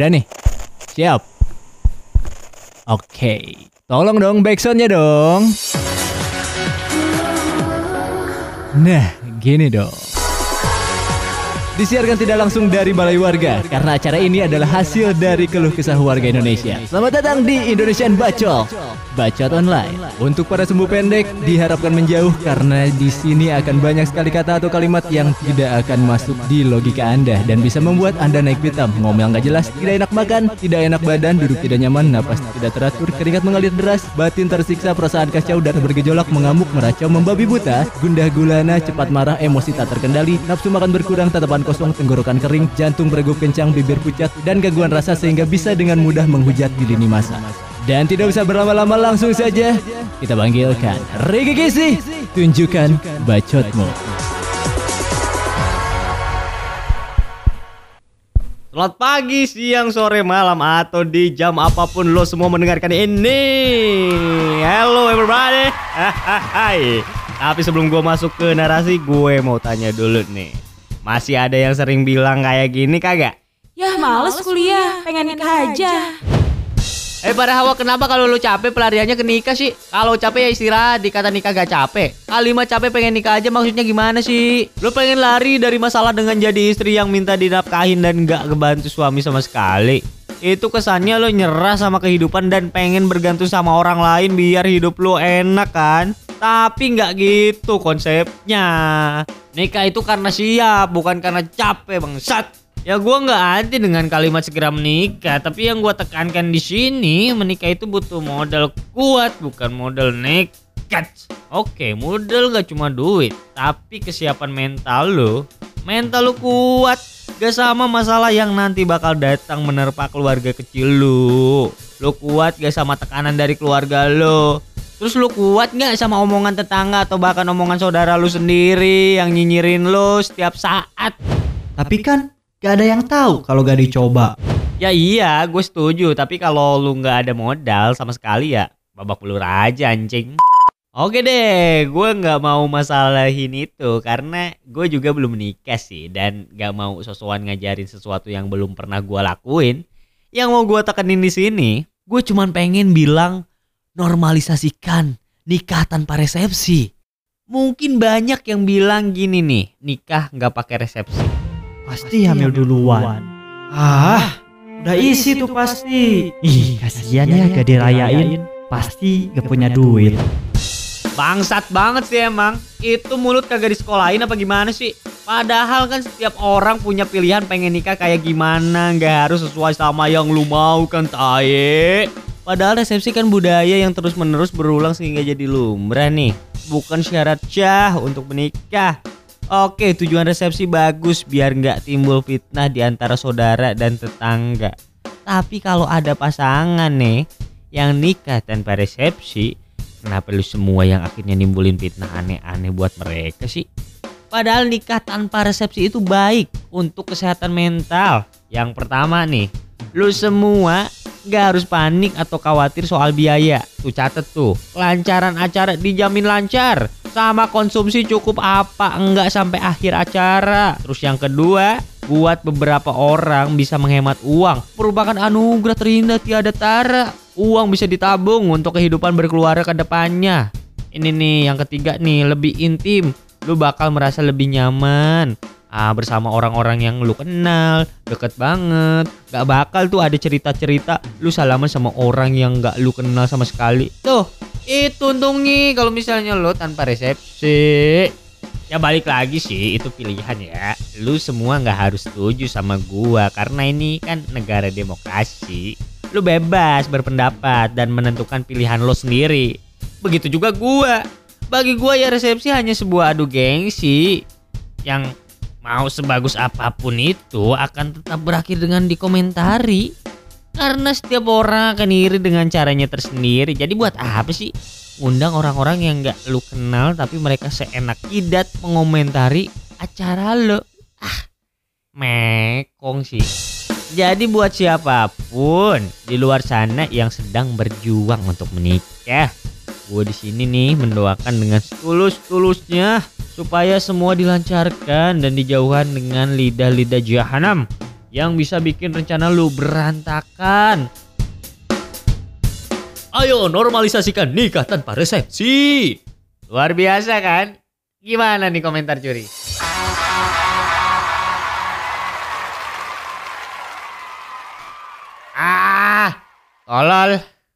Udah nih. Siap. Oke. Tolong dong backsoundnya dong. Nah, gini dong. Disiarkan tidak langsung dari Balai Warga karena acara ini adalah hasil dari keluh kesah warga Indonesia. Selamat datang di Indonesian Bacol, Bacot Online. Untuk para sembuh pendek diharapkan menjauh karena di sini akan banyak sekali kata atau kalimat yang tidak akan masuk di logika Anda dan bisa membuat Anda naik pitam, ngomel nggak jelas, tidak enak makan, tidak enak badan, duduk tidak nyaman, napas tidak teratur, keringat mengalir deras, batin tersiksa, perasaan kacau dan bergejolak, mengamuk, meracau, membabi buta, gundah gulana, cepat marah, emosi tak terkendali, nafsu makan berkurang, tatapan kosong, tenggorokan kering, jantung berdegup kencang, bibir pucat, dan gangguan rasa sehingga bisa dengan mudah menghujat di lini masa. Dan tidak usah berlama-lama langsung saja kita panggilkan Ricky Kisi. Tunjukkan bacotmu. Selamat pagi, siang, sore, malam, atau di jam apa pun lo semua mendengarkan ini. Hello everybody. Hai. Tapi sebelum gue masuk ke narasi, gue mau tanya dulu nih. Masih ada yang sering bilang kayak gini kagak? Ya males kuliah, pengen nikah aja. Eh pada Hawa kenapa kalau lu capek pelariannya ke nikah sih? Kalau capek ya istirahat, dikata nikah gak capek. Kalimat capek pengen nikah aja maksudnya gimana sih? Lu pengen lari dari masalah dengan jadi istri yang minta dinafkahin dan gak kebantu suami sama sekali. Itu kesannya lo nyerah sama kehidupan dan pengen bergantung sama orang lain biar hidup lo enak kan? Tapi nggak gitu konsepnya. Nikah itu karena siap, bukan karena capek bangsat. Ya gue nggak anti dengan kalimat segera menikah, tapi yang gue tekankan di sini menikah itu butuh modal kuat, bukan modal nekat. Oke, modal gak cuma duit, tapi kesiapan mental lo. Mental lo kuat, gak sama masalah yang nanti bakal datang menerpa keluarga kecil lo. Lo kuat gak sama tekanan dari keluarga lo. Terus lu kuat gak sama omongan tetangga atau bahkan omongan saudara lu sendiri yang nyinyirin lu setiap saat? Tapi kan gak ada yang tahu kalau gak dicoba. Ya iya, gue setuju. Tapi kalau lu nggak ada modal sama sekali ya babak belur aja anjing. Oke deh, gue nggak mau masalahin itu karena gue juga belum menikah sih dan nggak mau sosokan ngajarin sesuatu yang belum pernah gue lakuin. Yang mau gue tekenin di sini, gue cuman pengen bilang normalisasikan nikah tanpa resepsi. Mungkin banyak yang bilang gini nih, nikah nggak pakai resepsi. Pasti hamil duluan. Ah, udah isi tuh pasti. Ih, kasihan ya gak dirayain. Pasti gak punya duit. Bangsat banget sih emang. Itu mulut kagak di sekolahin apa gimana sih? Padahal kan setiap orang punya pilihan pengen nikah kayak gimana, nggak harus sesuai sama yang lu mau kan taye. Padahal resepsi kan budaya yang terus-menerus berulang sehingga jadi lumrah nih. Bukan syarat syah untuk menikah. Oke, tujuan resepsi bagus biar nggak timbul fitnah di antara saudara dan tetangga. Tapi kalau ada pasangan nih yang nikah tanpa resepsi, kenapa lu semua yang akhirnya nimbulin fitnah aneh-aneh buat mereka sih? Padahal nikah tanpa resepsi itu baik untuk kesehatan mental. Yang pertama nih, lu semua Gak harus panik atau khawatir soal biaya. Tuh catet tuh. Lancaran acara dijamin lancar. Sama konsumsi cukup apa enggak sampai akhir acara. Terus yang kedua, buat beberapa orang bisa menghemat uang. Merupakan anugerah terindah tiada tara. Uang bisa ditabung untuk kehidupan berkeluarga ke depannya. Ini nih yang ketiga nih, lebih intim. Lu bakal merasa lebih nyaman ah, bersama orang-orang yang lu kenal deket banget. Gak bakal tuh ada cerita-cerita lu salaman sama orang yang gak lu kenal sama sekali. Tuh itu untungnya kalau misalnya lu tanpa resepsi. Ya balik lagi sih itu pilihan ya. Lu semua nggak harus setuju sama gua karena ini kan negara demokrasi. Lu bebas berpendapat dan menentukan pilihan lo sendiri. Begitu juga gua. Bagi gua ya resepsi hanya sebuah adu gengsi yang mau sebagus apa pun itu akan tetap berakhir dengan dikomentari. Karena setiap orang akan iri dengan caranya tersendiri. Jadi buat apa sih? Undang orang-orang yang nggak lu kenal tapi mereka seenak jidat mengomentari acara lo. Ah mekong sih. Jadi buat siapa pun di luar sana yang sedang berjuang untuk menikah gue di sini nih mendoakan dengan tulus-tulusnya supaya semua dilancarkan dan dijauhkan dengan lidah-lidah jahanam yang bisa bikin rencana lu berantakan. Ayo normalisasikan nikah tanpa resepsi. Luar biasa kan? Gimana nih komentar juri? Ah, tolol.